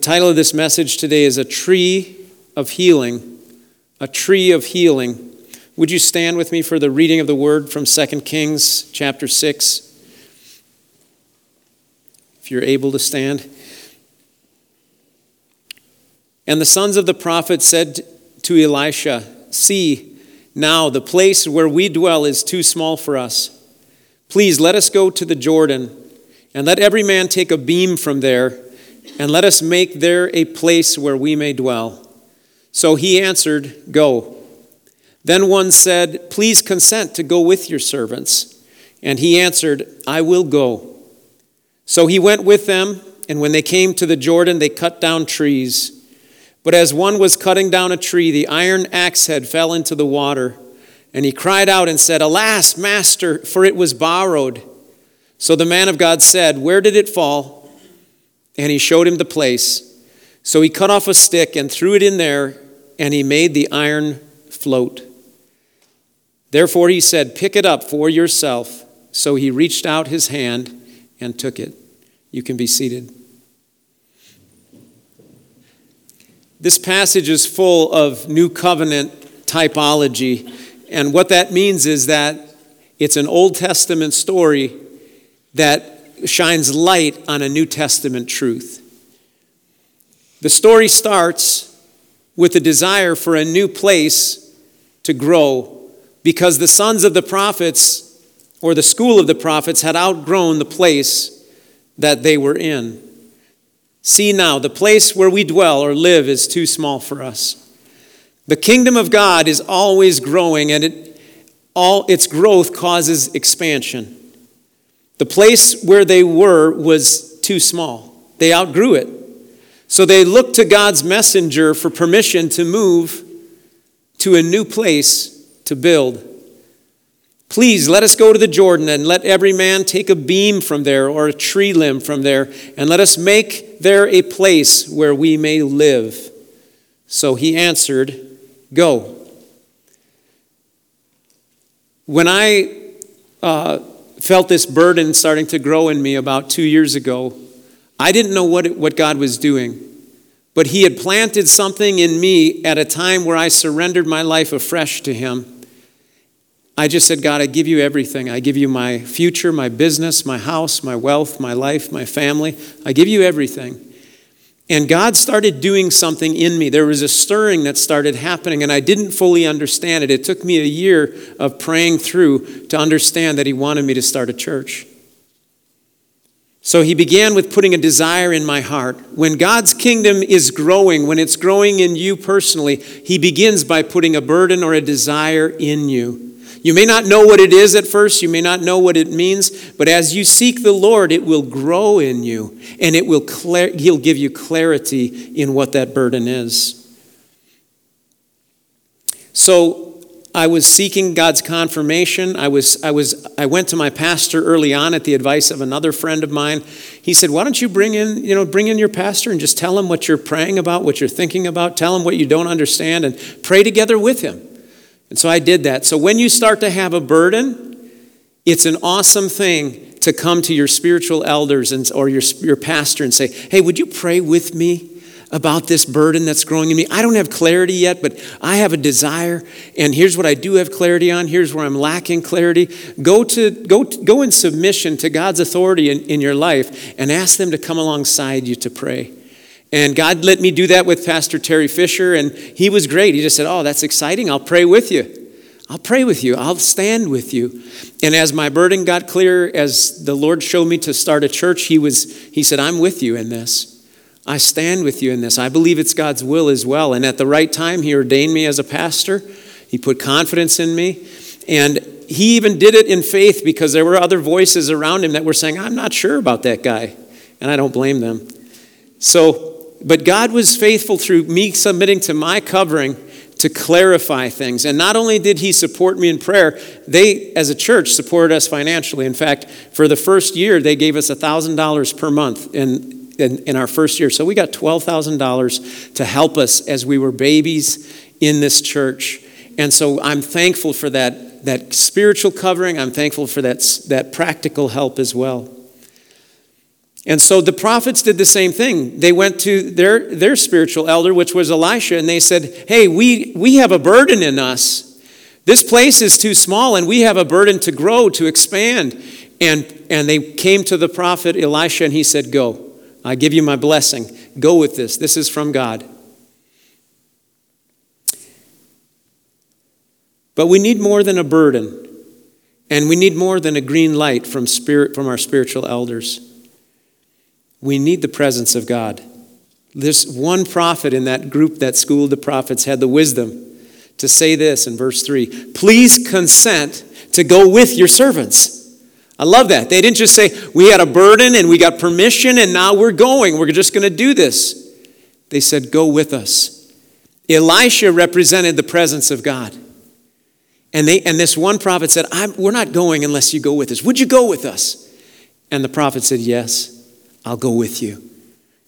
title of this message today is A Tree of Healing. A Tree of Healing. Would you stand with me for the reading of the word from 2 Kings chapter 6? If you're able to stand. And the sons of the prophet said to Elisha, See, now the place where we dwell is too small for us. Please let us go to the Jordan, and let every man take a beam from there, and let us make there a place where we may dwell. So he answered, Go. Then one said, Please consent to go with your servants. And he answered, I will go. So he went with them, and when they came to the Jordan, they cut down trees. But as one was cutting down a tree, the iron axe head fell into the water. And he cried out and said, Alas, master, for it was borrowed. So the man of God said, Where did it fall? And he showed him the place. So he cut off a stick and threw it in there, and he made the iron float. Therefore he said, Pick it up for yourself. So he reached out his hand and took it. You can be seated. This passage is full of new covenant typology. And what that means is that it's an Old Testament story that shines light on a New Testament truth. The story starts with a desire for a new place to grow because the sons of the prophets or the school of the prophets had outgrown the place that they were in. See now, the place where we dwell or live is too small for us. The kingdom of God is always growing, and it, all, its growth causes expansion. The place where they were was too small, they outgrew it. So they looked to God's messenger for permission to move to a new place to build. Please let us go to the Jordan and let every man take a beam from there or a tree limb from there, and let us make there a place where we may live. So he answered, Go. When I uh, felt this burden starting to grow in me about two years ago, I didn't know what, it, what God was doing. But He had planted something in me at a time where I surrendered my life afresh to Him. I just said, God, I give you everything. I give you my future, my business, my house, my wealth, my life, my family. I give you everything. And God started doing something in me. There was a stirring that started happening, and I didn't fully understand it. It took me a year of praying through to understand that He wanted me to start a church. So he began with putting a desire in my heart. When God's kingdom is growing, when it's growing in you personally, he begins by putting a burden or a desire in you. You may not know what it is at first, you may not know what it means, but as you seek the Lord, it will grow in you and it will clar- he'll give you clarity in what that burden is. So I was seeking God's confirmation. I was I was I went to my pastor early on at the advice of another friend of mine. He said, "Why don't you bring in, you know, bring in your pastor and just tell him what you're praying about, what you're thinking about, tell him what you don't understand and pray together with him." And so I did that. So when you start to have a burden, it's an awesome thing to come to your spiritual elders and, or your, your pastor and say, hey, would you pray with me? about this burden that's growing in me. I don't have clarity yet, but I have a desire, and here's what I do have clarity on. Here's where I'm lacking clarity. Go to go go in submission to God's authority in, in your life and ask them to come alongside you to pray. And God let me do that with Pastor Terry Fisher, and he was great. He just said, Oh, that's exciting. I'll pray with you. I'll pray with you. I'll stand with you. And as my burden got clear, as the Lord showed me to start a church, he, was, he said, I'm with you in this. I stand with you in this. I believe it's God's will as well. And at the right time, He ordained me as a pastor. He put confidence in me. And He even did it in faith because there were other voices around Him that were saying, I'm not sure about that guy. And I don't blame them. So, but God was faithful through me submitting to my covering to clarify things. And not only did he support me in prayer, they, as a church, supported us financially. In fact, for the first year, they gave us $1,000 per month in, in, in, our first year. So we got $12,000 to help us as we were babies in this church. And so I'm thankful for that, that spiritual covering. I'm thankful for that, that practical help as well. And so the prophets did the same thing. They went to their, their spiritual elder, which was Elisha, and they said, Hey, we, we have a burden in us. This place is too small, and we have a burden to grow, to expand. And, and they came to the prophet Elisha, and he said, Go. I give you my blessing. Go with this. This is from God. But we need more than a burden, and we need more than a green light from, spirit, from our spiritual elders. We need the presence of God. This one prophet in that group that schooled the prophets had the wisdom to say this in verse 3 Please consent to go with your servants. I love that. They didn't just say, We had a burden and we got permission and now we're going. We're just going to do this. They said, Go with us. Elisha represented the presence of God. And, they, and this one prophet said, We're not going unless you go with us. Would you go with us? And the prophet said, Yes, I'll go with you.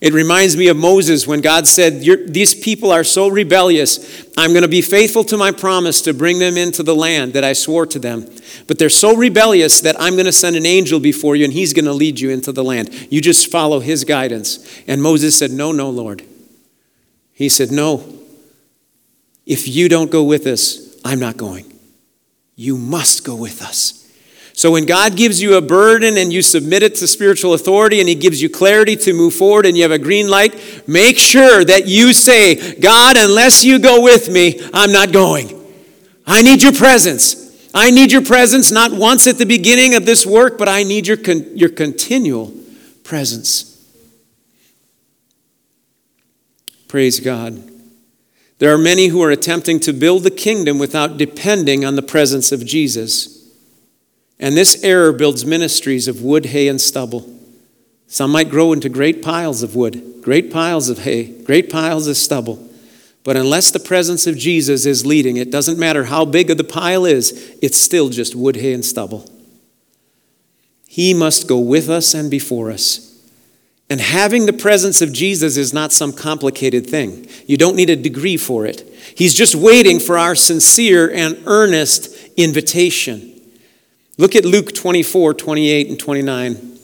It reminds me of Moses when God said, These people are so rebellious. I'm going to be faithful to my promise to bring them into the land that I swore to them. But they're so rebellious that I'm going to send an angel before you and he's going to lead you into the land. You just follow his guidance. And Moses said, No, no, Lord. He said, No. If you don't go with us, I'm not going. You must go with us. So when God gives you a burden and you submit it to spiritual authority and He gives you clarity to move forward and you have a green light, make sure that you say, God, unless you go with me, I'm not going. I need your presence. I need your presence not once at the beginning of this work, but I need your, con- your continual presence. Praise God. There are many who are attempting to build the kingdom without depending on the presence of Jesus. And this error builds ministries of wood, hay, and stubble. Some might grow into great piles of wood, great piles of hay, great piles of stubble. But unless the presence of Jesus is leading, it doesn't matter how big of the pile is, it's still just wood, hay, and stubble. He must go with us and before us. And having the presence of Jesus is not some complicated thing. You don't need a degree for it. He's just waiting for our sincere and earnest invitation. Look at Luke 24, 28, and 29.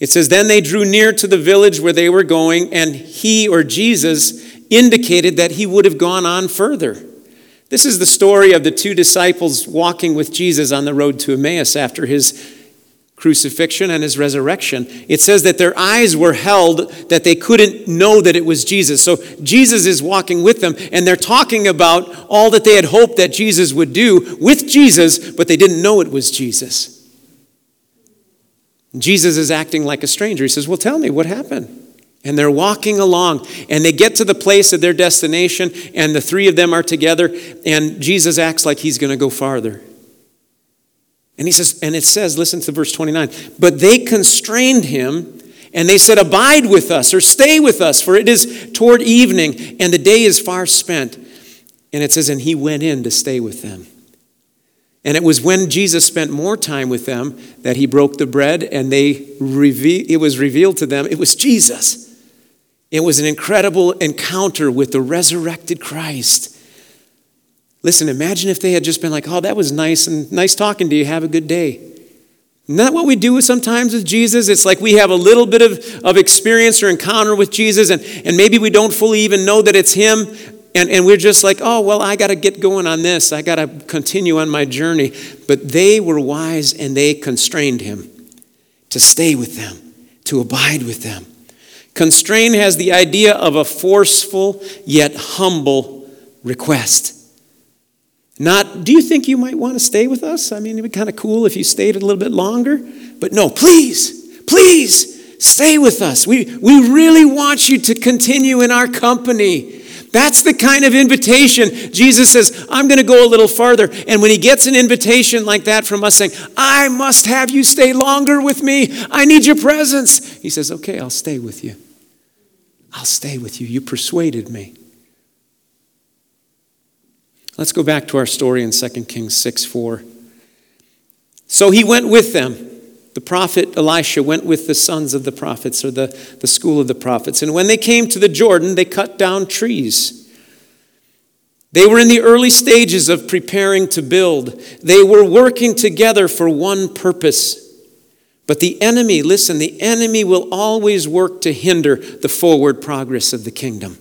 It says, Then they drew near to the village where they were going, and he or Jesus indicated that he would have gone on further. This is the story of the two disciples walking with Jesus on the road to Emmaus after his crucifixion and his resurrection. It says that their eyes were held that they couldn't know that it was Jesus. So Jesus is walking with them and they're talking about all that they had hoped that Jesus would do with Jesus, but they didn't know it was Jesus. Jesus is acting like a stranger. He says, Well, tell me what happened. And they're walking along, and they get to the place of their destination, and the three of them are together, and Jesus acts like he's going to go farther. And he says, and it says, listen to verse 29, but they constrained him and they said, Abide with us or stay with us, for it is toward evening and the day is far spent. And it says, and he went in to stay with them. And it was when Jesus spent more time with them that he broke the bread and they reve- it was revealed to them it was Jesus. It was an incredible encounter with the resurrected Christ. Listen, imagine if they had just been like, oh, that was nice and nice talking to you. Have a good day. Isn't that what we do sometimes with Jesus? It's like we have a little bit of, of experience or encounter with Jesus, and, and maybe we don't fully even know that it's Him. And, and we're just like, oh, well, I got to get going on this. I got to continue on my journey. But they were wise and they constrained him to stay with them, to abide with them. Constrain has the idea of a forceful yet humble request. Not, do you think you might want to stay with us? I mean, it'd be kind of cool if you stayed a little bit longer. But no, please, please stay with us. We, we really want you to continue in our company. That's the kind of invitation. Jesus says, I'm going to go a little farther. And when he gets an invitation like that from us saying, I must have you stay longer with me, I need your presence, he says, Okay, I'll stay with you. I'll stay with you. You persuaded me. Let's go back to our story in 2 Kings 6 4. So he went with them. The prophet Elisha went with the sons of the prophets, or the, the school of the prophets. And when they came to the Jordan, they cut down trees. They were in the early stages of preparing to build. They were working together for one purpose But the enemy, listen, the enemy will always work to hinder the forward progress of the kingdom.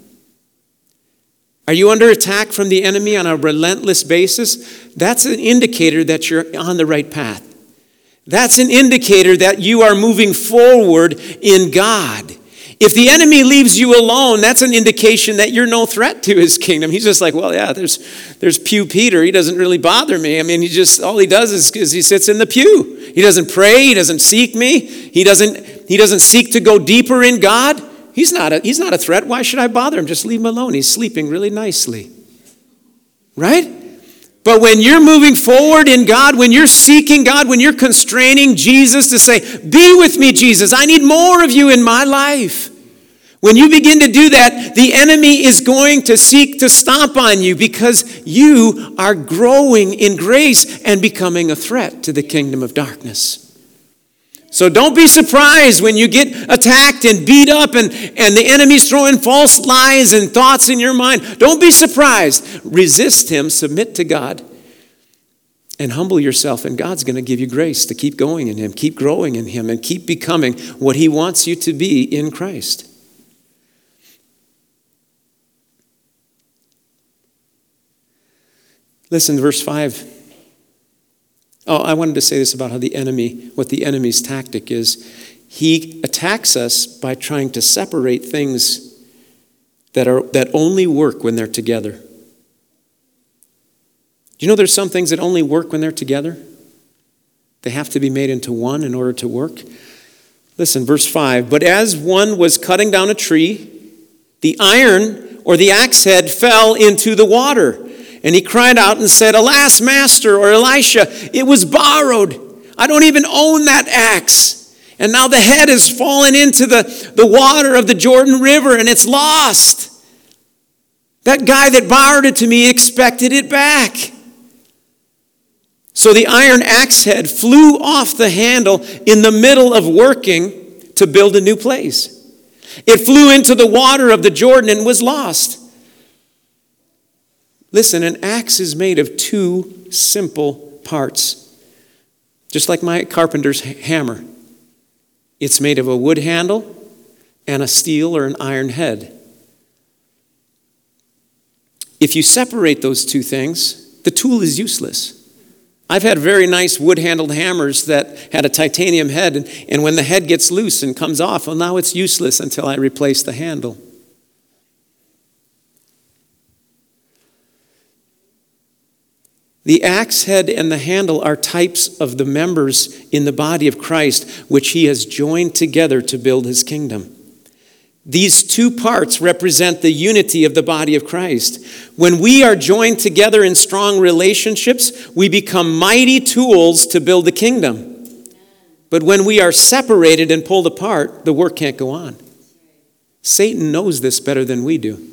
Are you under attack from the enemy on a relentless basis? That's an indicator that you're on the right path. That's an indicator that you are moving forward in God. If the enemy leaves you alone, that's an indication that you're no threat to his kingdom. He's just like, well, yeah, there's, there's Pew Peter. He doesn't really bother me. I mean, he just, all he does is, is he sits in the pew. He doesn't pray. He doesn't seek me. He doesn't, he doesn't seek to go deeper in God. He's not, a, he's not a threat. Why should I bother him? Just leave him alone. He's sleeping really nicely. Right? But when you're moving forward in God, when you're seeking God, when you're constraining Jesus to say, Be with me, Jesus, I need more of you in my life. When you begin to do that, the enemy is going to seek to stomp on you because you are growing in grace and becoming a threat to the kingdom of darkness. So don't be surprised when you get attacked and beat up and, and the enemy's throwing false lies and thoughts in your mind. Don't be surprised. Resist him, submit to God, and humble yourself, and God's going to give you grace to keep going in him, keep growing in him, and keep becoming what he wants you to be in Christ. Listen, to verse 5. Oh, I wanted to say this about how the enemy, what the enemy's tactic is. He attacks us by trying to separate things that, are, that only work when they're together. Do you know there's some things that only work when they're together? They have to be made into one in order to work. Listen, verse 5 But as one was cutting down a tree, the iron or the axe head fell into the water. And he cried out and said, Alas, master, or Elisha, it was borrowed. I don't even own that axe. And now the head has fallen into the, the water of the Jordan River and it's lost. That guy that borrowed it to me expected it back. So the iron axe head flew off the handle in the middle of working to build a new place. It flew into the water of the Jordan and was lost. Listen, an axe is made of two simple parts. Just like my carpenter's hammer. It's made of a wood handle and a steel or an iron head. If you separate those two things, the tool is useless. I've had very nice wood handled hammers that had a titanium head, and, and when the head gets loose and comes off, well, now it's useless until I replace the handle. The axe head and the handle are types of the members in the body of Christ, which he has joined together to build his kingdom. These two parts represent the unity of the body of Christ. When we are joined together in strong relationships, we become mighty tools to build the kingdom. But when we are separated and pulled apart, the work can't go on. Satan knows this better than we do.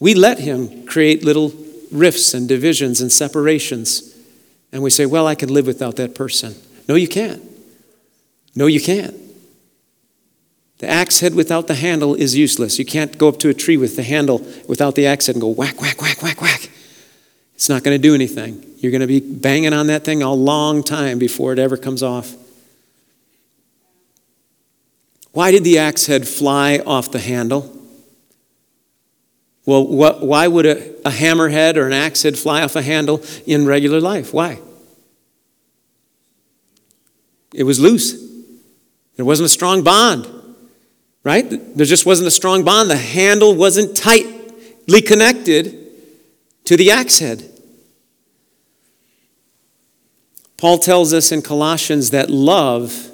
We let him create little rifts and divisions and separations. And we say, well, I can live without that person. No, you can't. No, you can't. The axe head without the handle is useless. You can't go up to a tree with the handle without the axe head and go whack, whack, whack, whack, whack. It's not going to do anything. You're going to be banging on that thing a long time before it ever comes off. Why did the axe head fly off the handle? Well, what, why would a, a hammerhead or an axe head fly off a handle in regular life? Why? It was loose. There wasn't a strong bond, right? There just wasn't a strong bond. The handle wasn't tightly connected to the axe head. Paul tells us in Colossians that love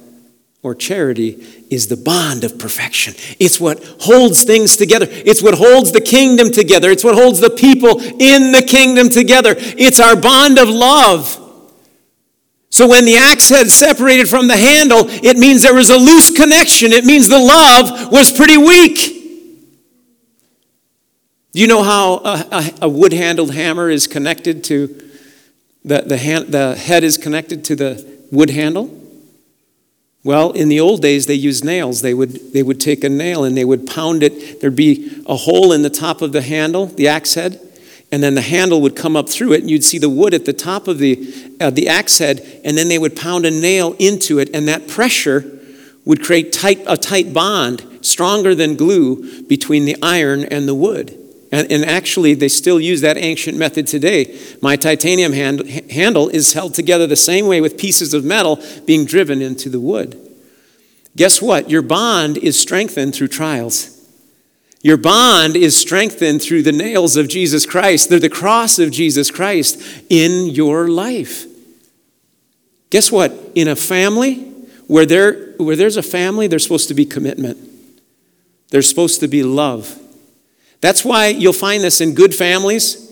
or charity is the bond of perfection. It's what holds things together. It's what holds the kingdom together. It's what holds the people in the kingdom together. It's our bond of love. So when the axe head separated from the handle, it means there was a loose connection. It means the love was pretty weak. Do you know how a, a, a wood handled hammer is connected to the, the, hand, the head is connected to the wood handle? Well, in the old days, they used nails. They would, they would take a nail and they would pound it. There'd be a hole in the top of the handle, the axe head, and then the handle would come up through it, and you'd see the wood at the top of the, uh, the axe head, and then they would pound a nail into it, and that pressure would create tight, a tight bond, stronger than glue, between the iron and the wood. And, and actually, they still use that ancient method today. My titanium hand, handle is held together the same way with pieces of metal being driven into the wood. Guess what? Your bond is strengthened through trials. Your bond is strengthened through the nails of Jesus Christ, through the cross of Jesus Christ in your life. Guess what? In a family, where, there, where there's a family, there's supposed to be commitment. There's supposed to be love. That's why you'll find this in good families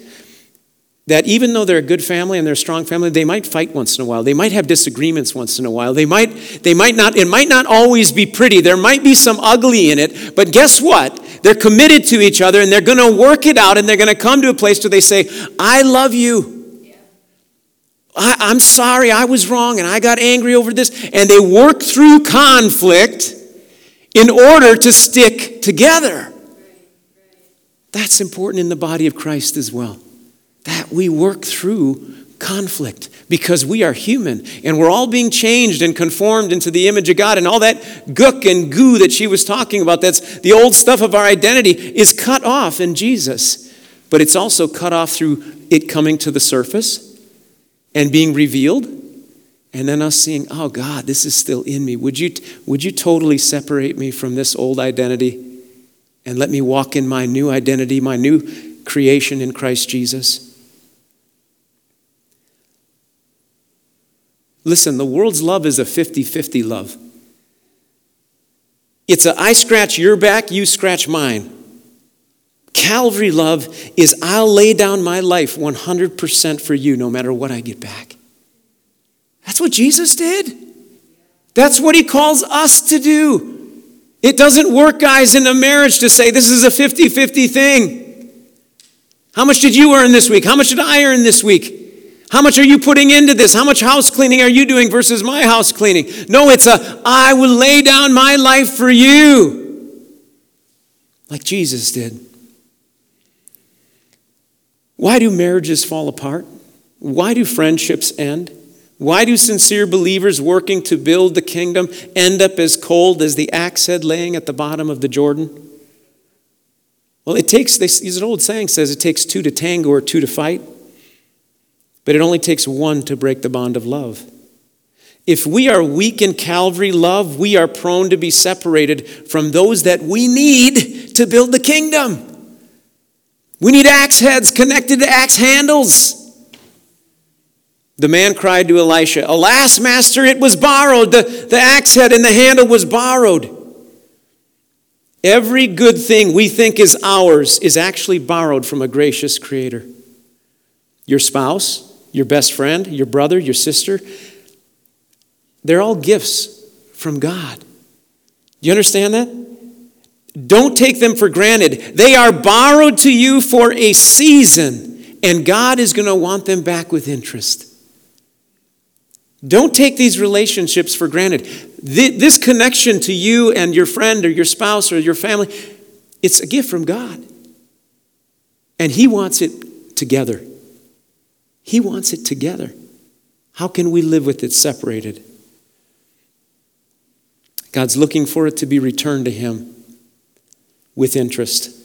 that even though they're a good family and they're a strong family, they might fight once in a while. They might have disagreements once in a while. They might, they might not, it might not always be pretty. There might be some ugly in it, but guess what? They're committed to each other and they're going to work it out and they're going to come to a place where they say, I love you. I, am sorry, I was wrong and I got angry over this. And they work through conflict in order to stick together. That's important in the body of Christ as well that we work through conflict because we are human and we're all being changed and conformed into the image of God. And all that gook and goo that she was talking about, that's the old stuff of our identity, is cut off in Jesus. But it's also cut off through it coming to the surface and being revealed. And then us seeing, oh God, this is still in me. Would you, would you totally separate me from this old identity and let me walk in my new identity, my new creation in Christ Jesus? Listen, the world's love is a 50 50 love. It's a I scratch your back, you scratch mine. Calvary love is I'll lay down my life 100% for you no matter what I get back. That's what Jesus did. That's what he calls us to do. It doesn't work, guys, in a marriage to say this is a 50 50 thing. How much did you earn this week? How much did I earn this week? How much are you putting into this? How much house cleaning are you doing versus my house cleaning? No, it's a I will lay down my life for you. Like Jesus did. Why do marriages fall apart? Why do friendships end? Why do sincere believers working to build the kingdom end up as cold as the axe head laying at the bottom of the Jordan? Well, it takes, there's an old saying says it takes two to tango or two to fight. But it only takes one to break the bond of love. If we are weak in Calvary love, we are prone to be separated from those that we need to build the kingdom. We need axe heads connected to axe handles. The man cried to Elisha, Alas, master, it was borrowed. The, the axe head and the handle was borrowed. Every good thing we think is ours is actually borrowed from a gracious creator. Your spouse, your best friend, your brother, your sister, they're all gifts from God. You understand that? Don't take them for granted. They are borrowed to you for a season, and God is going to want them back with interest. Don't take these relationships for granted. This connection to you and your friend or your spouse or your family, it's a gift from God. And He wants it together. He wants it together. How can we live with it separated? God's looking for it to be returned to Him with interest.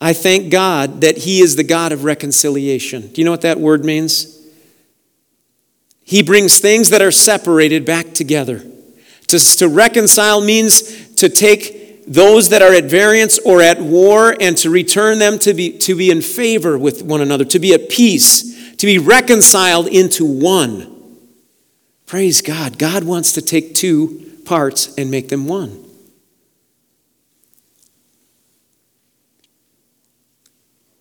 I thank God that He is the God of reconciliation. Do you know what that word means? He brings things that are separated back together. To, to reconcile means to take those that are at variance or at war and to return them to be, to be in favor with one another, to be at peace to be reconciled into one. Praise God. God wants to take two parts and make them one.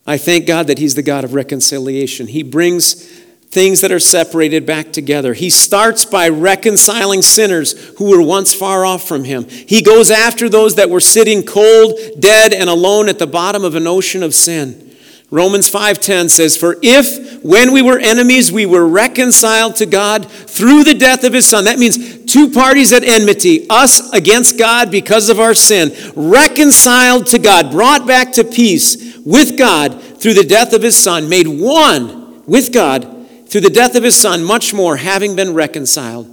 I thank God that He's the God of reconciliation. He brings things that are separated back together. He starts by reconciling sinners who were once far off from Him. He goes after those that were sitting cold, dead, and alone at the bottom of an ocean of sin. Romans 5:10 says, "For if when we were enemies we were reconciled to God through the death of his son." That means two parties at enmity, us against God because of our sin, reconciled to God, brought back to peace with God through the death of his Son, made one with God through the death of his Son, much more, having been reconciled,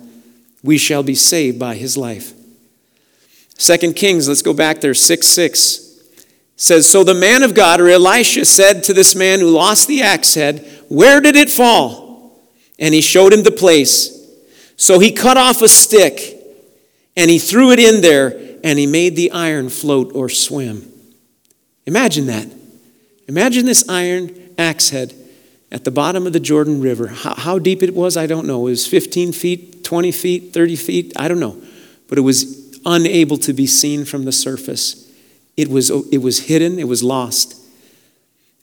we shall be saved by his life. Second Kings, let's go back there, 6 6 says, So the man of God, or Elisha, said to this man who lost the axe head, Where did it fall? And he showed him the place. So he cut off a stick and he threw it in there and he made the iron float or swim. Imagine that. Imagine this iron axe head at the bottom of the Jordan River. How, how, deep it was, I don't know. It was 15 feet, 20 feet, 30 feet, I don't know. But it was unable to be seen from the surface. It was, it was hidden, it was lost.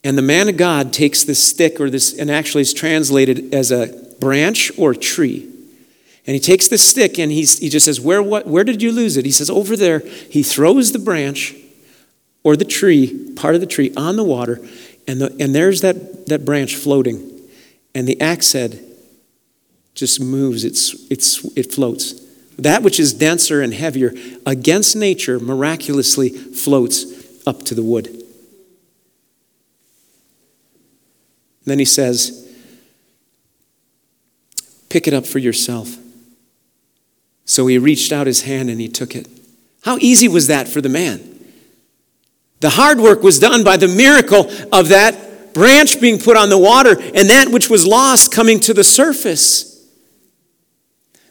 And the man of God takes this stick, or this, and actually is translated as a branch or tree. And he takes this stick and he's, he just says, where, what, where did you lose it? He says, Over there. He throws the branch or the tree, part of the tree, on the water, and, the, and there's that, that branch floating. And the axe head just moves, it's, it's, it floats. That which is denser and heavier against nature miraculously floats up to the wood. And then he says, Pick it up for yourself. So he reached out his hand and he took it. How easy was that for the man? The hard work was done by the miracle of that branch being put on the water and that which was lost coming to the surface.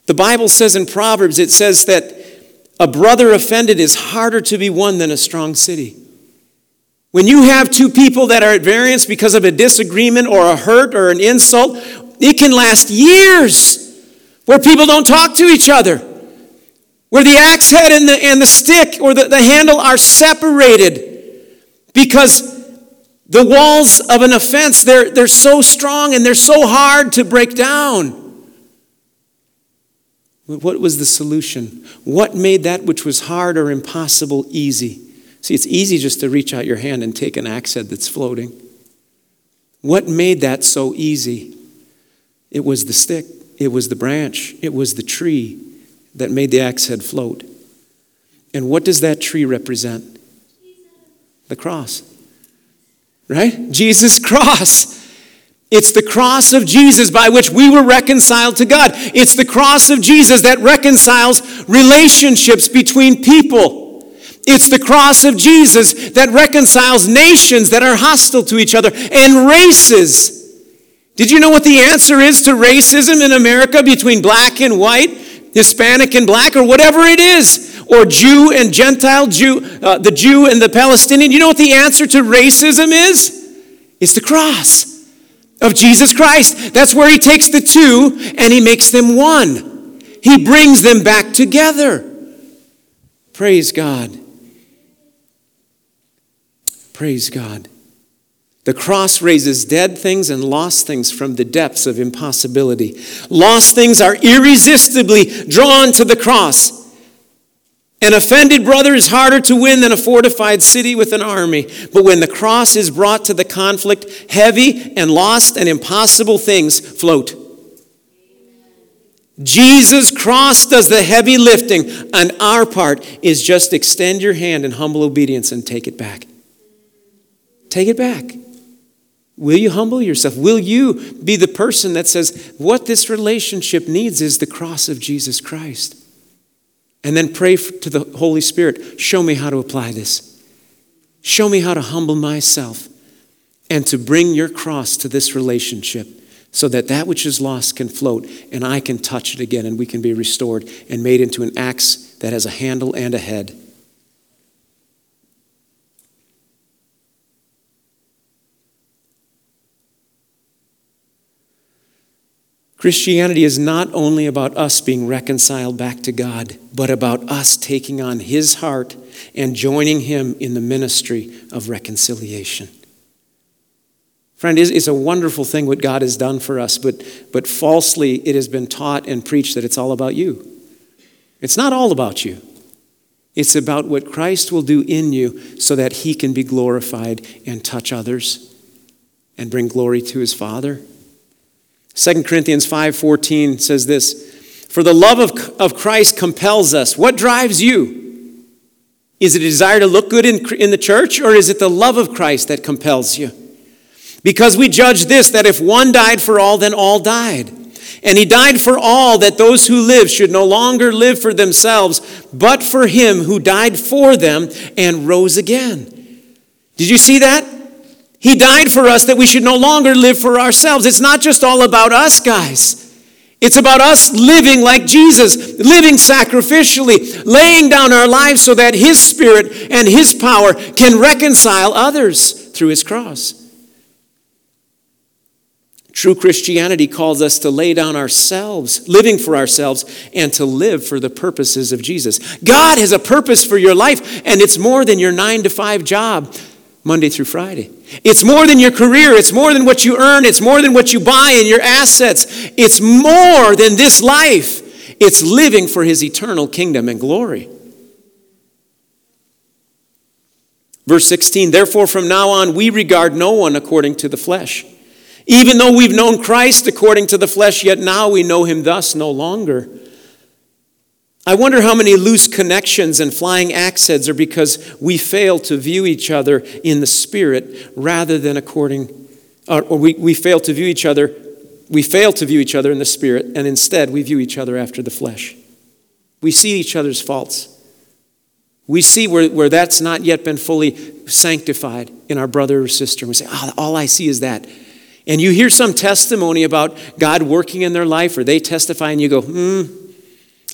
The Bible says in Proverbs, it says that a brother offended is harder to be won than a strong city. When you have two people that are at variance because of a disagreement or a hurt or an insult, it can last years where people don't talk to each other, where the axe head and the, and the stick or the, the handle are separated because the walls of an offense, they're, they're so strong and they're so hard to break down. What was the solution? What made that which was hard or impossible easy? See, it's easy just to reach out your hand and take an axe head that's floating. What made that so easy? It was the stick, it was the branch, it was the tree that made the axe head float. And what does that tree represent? The cross. Right? Jesus' cross. It's the cross of Jesus by which we were reconciled to God. It's the cross of Jesus that reconciles relationships between people. It's the cross of Jesus that reconciles nations that are hostile to each other and races. Did you know what the answer is to racism in America between black and white, Hispanic and black, or whatever it is? Or Jew and Gentile, Jew, uh, the Jew and the Palestinian. You know what the answer to racism is? It's the cross of Jesus Christ. That's where he takes the two and he makes them one. He brings them back together. Praise God. Praise God. The cross raises dead things and lost things from the depths of impossibility. Lost things are irresistibly drawn to the cross. An offended brother is harder to win than a fortified city with an army. But when the cross is brought to the conflict, heavy and lost and impossible things float. Jesus' cross does the heavy lifting, and our part is just extend your hand in humble obedience and take it back. Take it back. Will you humble yourself? Will you be the person that says, What this relationship needs is the cross of Jesus Christ? And then pray to the Holy Spirit show me how to apply this. Show me how to humble myself and to bring your cross to this relationship so that that which is lost can float and I can touch it again and we can be restored and made into an axe that has a handle and a head. Christianity is not only about us being reconciled back to God, but about us taking on His heart and joining Him in the ministry of reconciliation. Friend, it's a wonderful thing what God has done for us, but, but falsely it has been taught and preached that it's all about you. It's not all about you. It's about what Christ will do in you so that He can be glorified and touch others and bring glory to His Father. 2 Corinthians 5:14 says this, "For the love of, of Christ compels us." What drives you? Is it a desire to look good in, in the church or is it the love of Christ that compels you? Because we judge this that if one died for all, then all died. And he died for all that those who live should no longer live for themselves, but for him who died for them and rose again. Did you see that? He died for us that we should no longer live for ourselves. It's not just all about us, guys. It's about us living like Jesus, living sacrificially, laying down our lives so that His Spirit and His power can reconcile others through His cross. True Christianity calls us to lay down ourselves, living for ourselves, and to live for the purposes of Jesus. God has a purpose for your life, and it's more than your nine to five job, Monday through Friday. It's more than your career, it's more than what you earn, it's more than what you buy and your assets. It's more than this life. It's living for His eternal kingdom and glory. Verse 16, therefore, from now on, we regard no one according to the flesh. Even though we've known Christ according to the flesh, yet now we know him thus no longer. I wonder how many loose connections and flying accents are because we fail to view each other in the spirit rather than according, or, we, we fail to view each other, we fail to view each other in the spirit, and instead we view each other after the flesh. We see each other's faults. We see where, where that's not yet been fully sanctified in our brother or sister. And We say, oh, all I see is that and you hear some testimony about God working in their life, or they testify, and you go, hmm,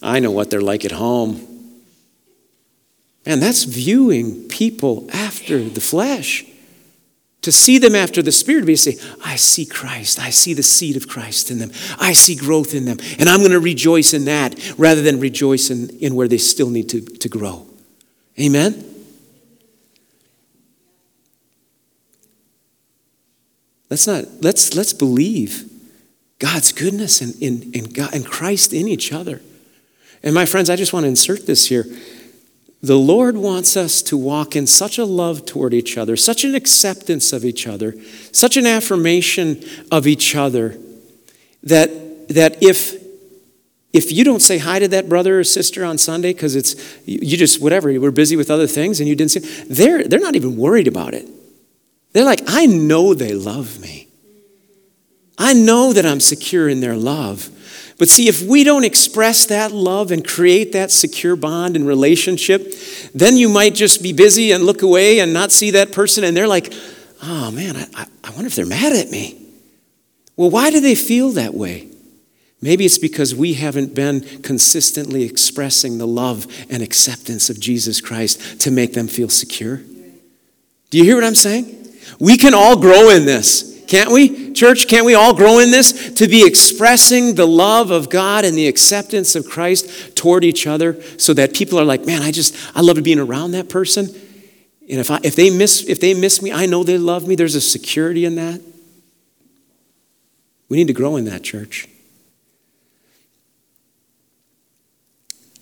I know what they're like at home. And that's viewing people after the flesh. To see them after the Spirit, be say, I see Christ. I see the seed of Christ in them. I see growth in them. And I'm going to rejoice in that rather than rejoice in, in where they still need to, to grow. Amen? Let's not, let's, let's believe God's goodness and, in, in, God, and Christ in each other. And my friends, I just want to insert this here. The Lord wants us to walk in such a love toward each other, such an acceptance of each other, such an affirmation of each other, that, that if, if you don't say hi to that brother or sister on Sunday because it's you just whatever you were busy with other things and you didn't see they're they're not even worried about it they're like, I know they love me. I know that I'm secure in their love. But see, if we don't express that love and create that secure bond and relationship, then you might just be busy and look away and not see that person, and they're like, oh man, I, I wonder if they're mad at me. Well, why do they feel that way? Maybe it's because we haven't been consistently expressing the love and acceptance of Jesus Christ to make them feel secure. Do you hear what I'm saying? We can all grow in this. Can't we? Church, can't we all grow in this? To be expressing the love of God and the acceptance of Christ toward each other so that people are like, man, I just, I love being around that person. And if, I, if, they miss, if they miss me, I know they love me. There's a security in that. We need to grow in that, church.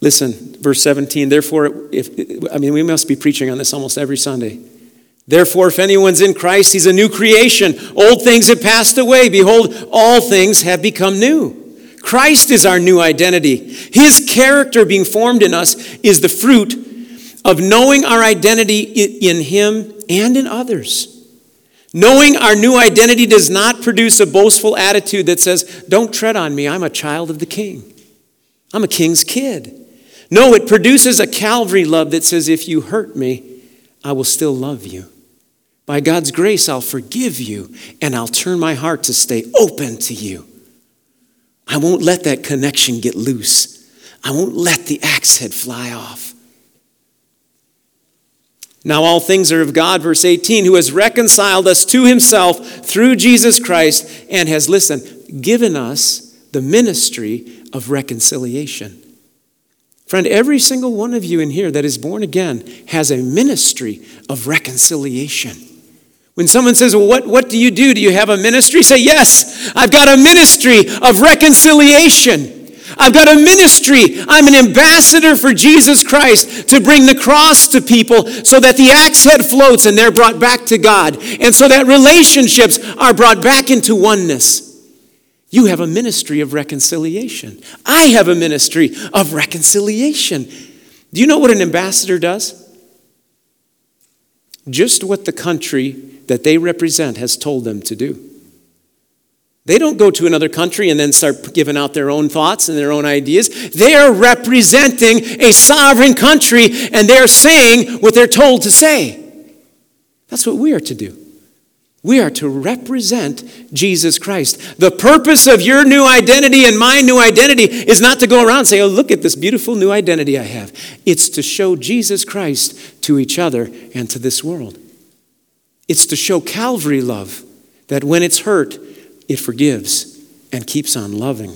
Listen, verse 17, therefore, if, I mean, we must be preaching on this almost every Sunday. Therefore, if anyone's in Christ, he's a new creation. Old things have passed away. Behold, all things have become new. Christ is our new identity. His character being formed in us is the fruit of knowing our identity in Him and in others. Knowing our new identity does not produce a boastful attitude that says, Don't tread on me, I'm a child of the King. I'm a King's kid. No, it produces a Calvary love that says, If you hurt me, I will still love you. By God's grace, I'll forgive you and I'll turn my heart to stay open to you. I won't let that connection get loose. I won't let the axe head fly off. Now, all things are of God, verse 18, who has reconciled us to himself through Jesus Christ and has, listen, given us the ministry of reconciliation. Friend, every single one of you in here that is born again has a ministry of reconciliation. When someone says, Well, what, what do you do? Do you have a ministry? Say, Yes, I've got a ministry of reconciliation. I've got a ministry. I'm an ambassador for Jesus Christ to bring the cross to people so that the axe head floats and they're brought back to God. And so that relationships are brought back into oneness. You have a ministry of reconciliation. I have a ministry of reconciliation. Do you know what an ambassador does? Just what the country that they represent has told them to do. They don't go to another country and then start giving out their own thoughts and their own ideas. They are representing a sovereign country and they're saying what they're told to say. That's what we are to do. We are to represent Jesus Christ. The purpose of your new identity and my new identity is not to go around and say, oh, look at this beautiful new identity I have. It's to show Jesus Christ to each other and to this world. It's to show Calvary love, that when it's hurt, it forgives and keeps on loving.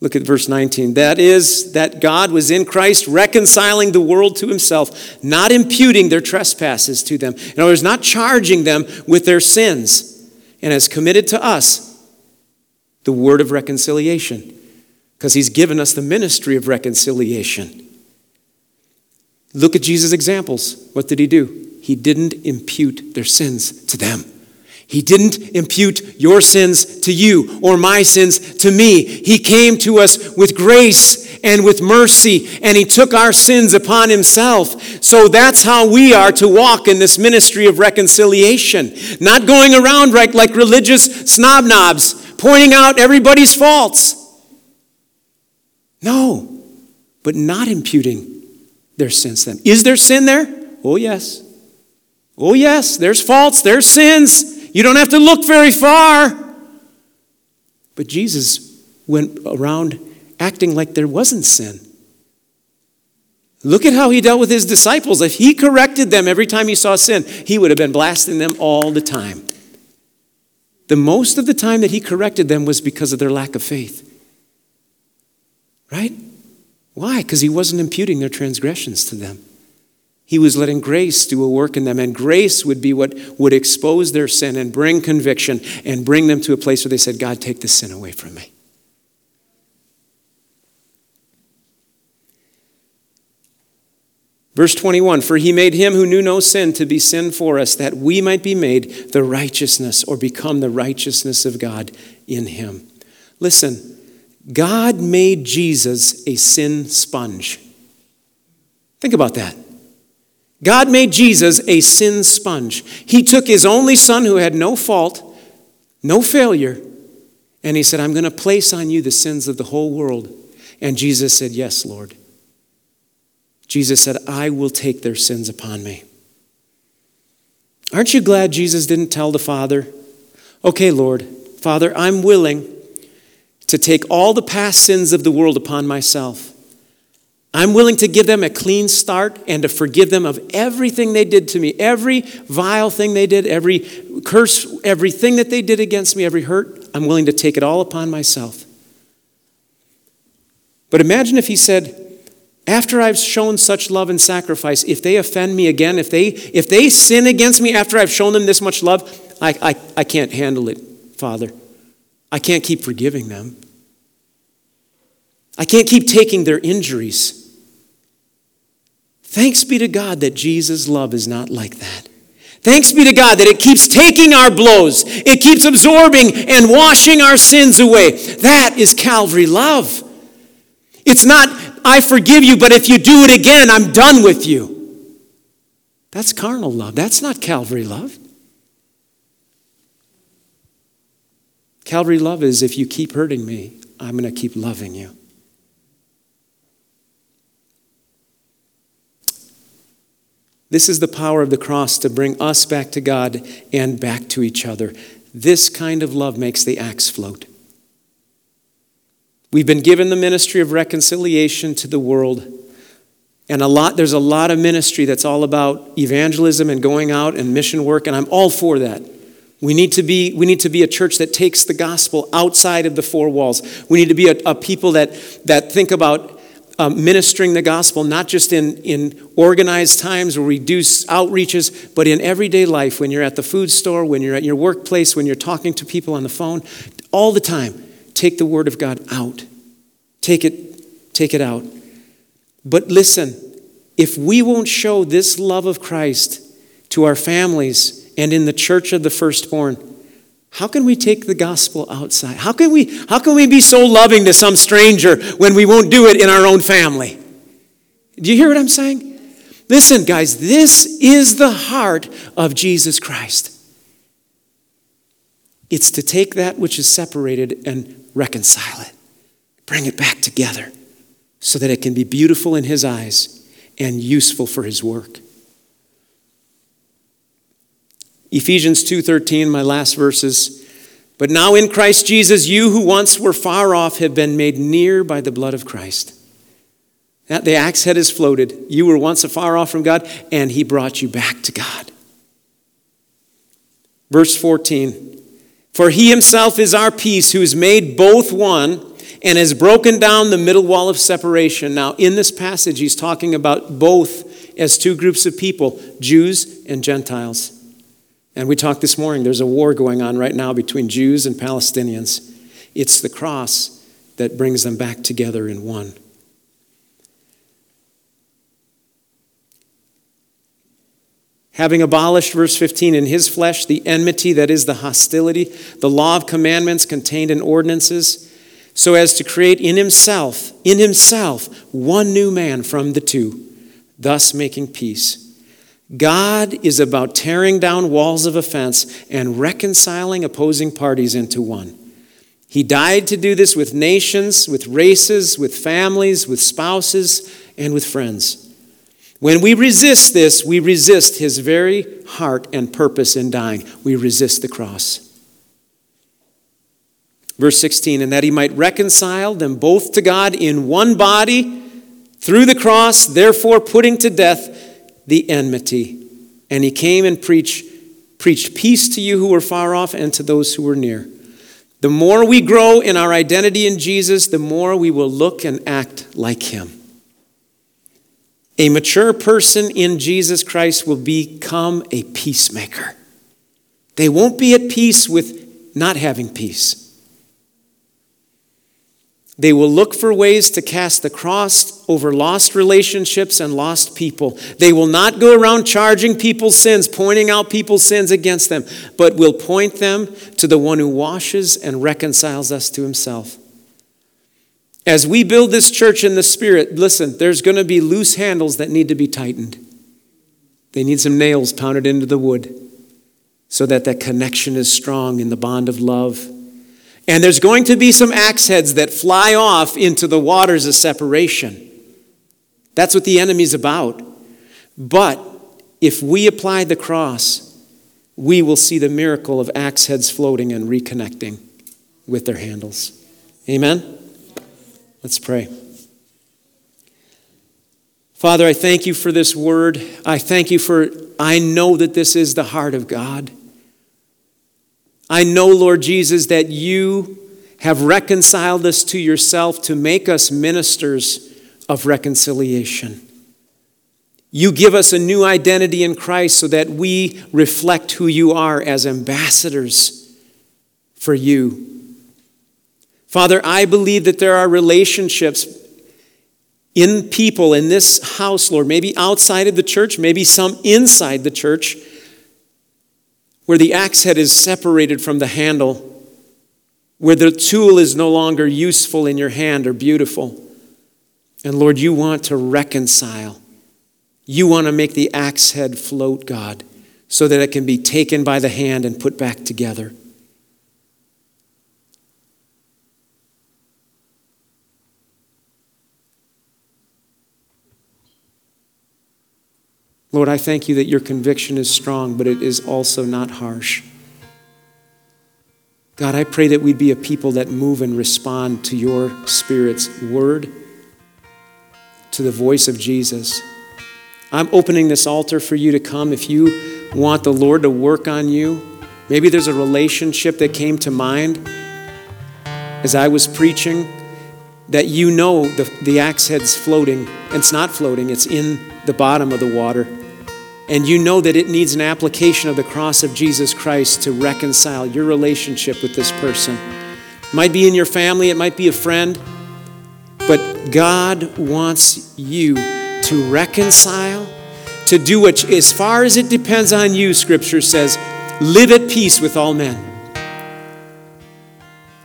Look at verse 19. That is, that God was in Christ reconciling the world to himself, not imputing their trespasses to them. In other words, not charging them with their sins, and has committed to us the word of reconciliation, because he's given us the ministry of reconciliation. Look at Jesus' examples. What did he do? He didn't impute their sins to them. He didn't impute your sins to you or my sins to me. He came to us with grace and with mercy, and He took our sins upon Himself. So that's how we are to walk in this ministry of reconciliation. Not going around like, like religious snob knobs, pointing out everybody's faults. No, but not imputing their sins to them. Is there sin there? Oh, yes. Oh, yes, there's faults, there's sins. You don't have to look very far. But Jesus went around acting like there wasn't sin. Look at how he dealt with his disciples. If he corrected them every time he saw sin, he would have been blasting them all the time. The most of the time that he corrected them was because of their lack of faith. Right? Why? Because he wasn't imputing their transgressions to them. He was letting grace do a work in them, and grace would be what would expose their sin and bring conviction and bring them to a place where they said, God, take this sin away from me. Verse 21 For he made him who knew no sin to be sin for us, that we might be made the righteousness or become the righteousness of God in him. Listen, God made Jesus a sin sponge. Think about that. God made Jesus a sin sponge. He took his only son who had no fault, no failure, and he said, I'm going to place on you the sins of the whole world. And Jesus said, Yes, Lord. Jesus said, I will take their sins upon me. Aren't you glad Jesus didn't tell the Father, Okay, Lord, Father, I'm willing to take all the past sins of the world upon myself. I'm willing to give them a clean start and to forgive them of everything they did to me, every vile thing they did, every curse, everything that they did against me, every hurt. I'm willing to take it all upon myself. But imagine if he said, after I've shown such love and sacrifice, if they offend me again, if they, if they sin against me after I've shown them this much love, I, I, I can't handle it, Father. I can't keep forgiving them. I can't keep taking their injuries. Thanks be to God that Jesus' love is not like that. Thanks be to God that it keeps taking our blows, it keeps absorbing and washing our sins away. That is Calvary love. It's not, I forgive you, but if you do it again, I'm done with you. That's carnal love. That's not Calvary love. Calvary love is if you keep hurting me, I'm going to keep loving you. This is the power of the cross to bring us back to God and back to each other. This kind of love makes the axe float. We've been given the ministry of reconciliation to the world. And a lot, there's a lot of ministry that's all about evangelism and going out and mission work, and I'm all for that. We need, to be, we need to be a church that takes the gospel outside of the four walls. We need to be a, a people that, that think about um, ministering the gospel, not just in, in organized times where we do outreaches, but in everyday life when you're at the food store, when you're at your workplace, when you're talking to people on the phone, all the time. Take the word of God out. Take it, take it out. But listen, if we won't show this love of Christ to our families and in the church of the firstborn, how can we take the gospel outside? How can we, how can we be so loving to some stranger when we won't do it in our own family? Do you hear what I'm saying? Listen, guys, this is the heart of Jesus Christ. It's to take that which is separated and reconcile it, bring it back together so that it can be beautiful in His eyes and useful for His work. Ephesians 2:13 my last verses. But now in Christ Jesus you who once were far off have been made near by the blood of Christ. That the axe head is floated. You were once afar off from God and he brought you back to God. Verse 14 for he himself is our peace who has made both one and has broken down the middle wall of separation. Now in this passage he's talking about both as two groups of people Jews and Gentiles and we talked this morning, there's a war going on right now between Jews and Palestinians. It's the cross that brings them back together in one. Having abolished, verse 15, in his flesh the enmity, that is the hostility, the law of commandments contained in ordinances, so as to create in himself, in himself, one new man from the two, thus making peace God is about tearing down walls of offense and reconciling opposing parties into one. He died to do this with nations, with races, with families, with spouses, and with friends. When we resist this, we resist his very heart and purpose in dying. We resist the cross. Verse 16, and that he might reconcile them both to God in one body through the cross, therefore putting to death the enmity. And he came and preached, preached peace to you who were far off and to those who were near. The more we grow in our identity in Jesus, the more we will look and act like him. A mature person in Jesus Christ will become a peacemaker. They won't be at peace with not having peace. They will look for ways to cast the cross over lost relationships and lost people. They will not go around charging people's sins, pointing out people's sins against them, but will point them to the one who washes and reconciles us to himself. As we build this church in the Spirit, listen, there's going to be loose handles that need to be tightened. They need some nails pounded into the wood so that that connection is strong in the bond of love and there's going to be some axe heads that fly off into the waters of separation. That's what the enemy's about. But if we apply the cross, we will see the miracle of axe heads floating and reconnecting with their handles. Amen? Let's pray. Father, I thank you for this word. I thank you for, I know that this is the heart of God. I know, Lord Jesus, that you have reconciled us to yourself to make us ministers of reconciliation. You give us a new identity in Christ so that we reflect who you are as ambassadors for you. Father, I believe that there are relationships in people in this house, Lord, maybe outside of the church, maybe some inside the church where the axe head is separated from the handle, where the tool is no longer useful in your hand or beautiful. And Lord, you want to reconcile. You want to make the axe head float, God, so that it can be taken by the hand and put back together. Lord, I thank you that your conviction is strong, but it is also not harsh. God, I pray that we'd be a people that move and respond to your Spirit's word, to the voice of Jesus. I'm opening this altar for you to come if you want the Lord to work on you. Maybe there's a relationship that came to mind as I was preaching that you know the, the axe head's floating. It's not floating, it's in the bottom of the water and you know that it needs an application of the cross of Jesus Christ to reconcile your relationship with this person. It might be in your family, it might be a friend, but God wants you to reconcile, to do what, as far as it depends on you, Scripture says, live at peace with all men.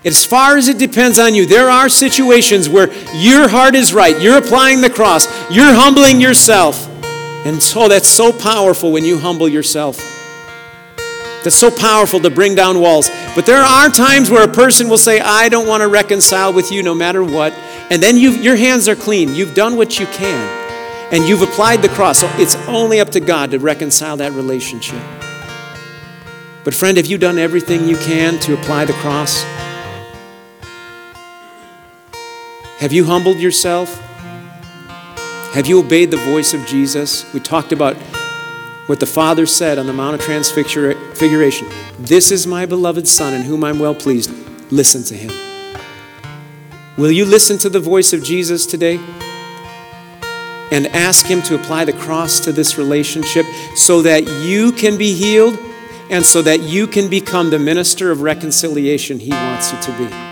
As far as it depends on you, there are situations where your heart is right, you're applying the cross, you're humbling yourself And so that's so powerful when you humble yourself. That's so powerful to bring down walls. But there are times where a person will say, I don't want to reconcile with you no matter what. And then your hands are clean. You've done what you can. And you've applied the cross. So it's only up to God to reconcile that relationship. But, friend, have you done everything you can to apply the cross? Have you humbled yourself? Have you obeyed the voice of Jesus? We talked about what the Father said on the Mount of Transfiguration This is my beloved Son in whom I'm well pleased. Listen to him. Will you listen to the voice of Jesus today? And ask Him to apply the cross to this relationship so that you can be healed and so that you can become the minister of reconciliation He wants you to be.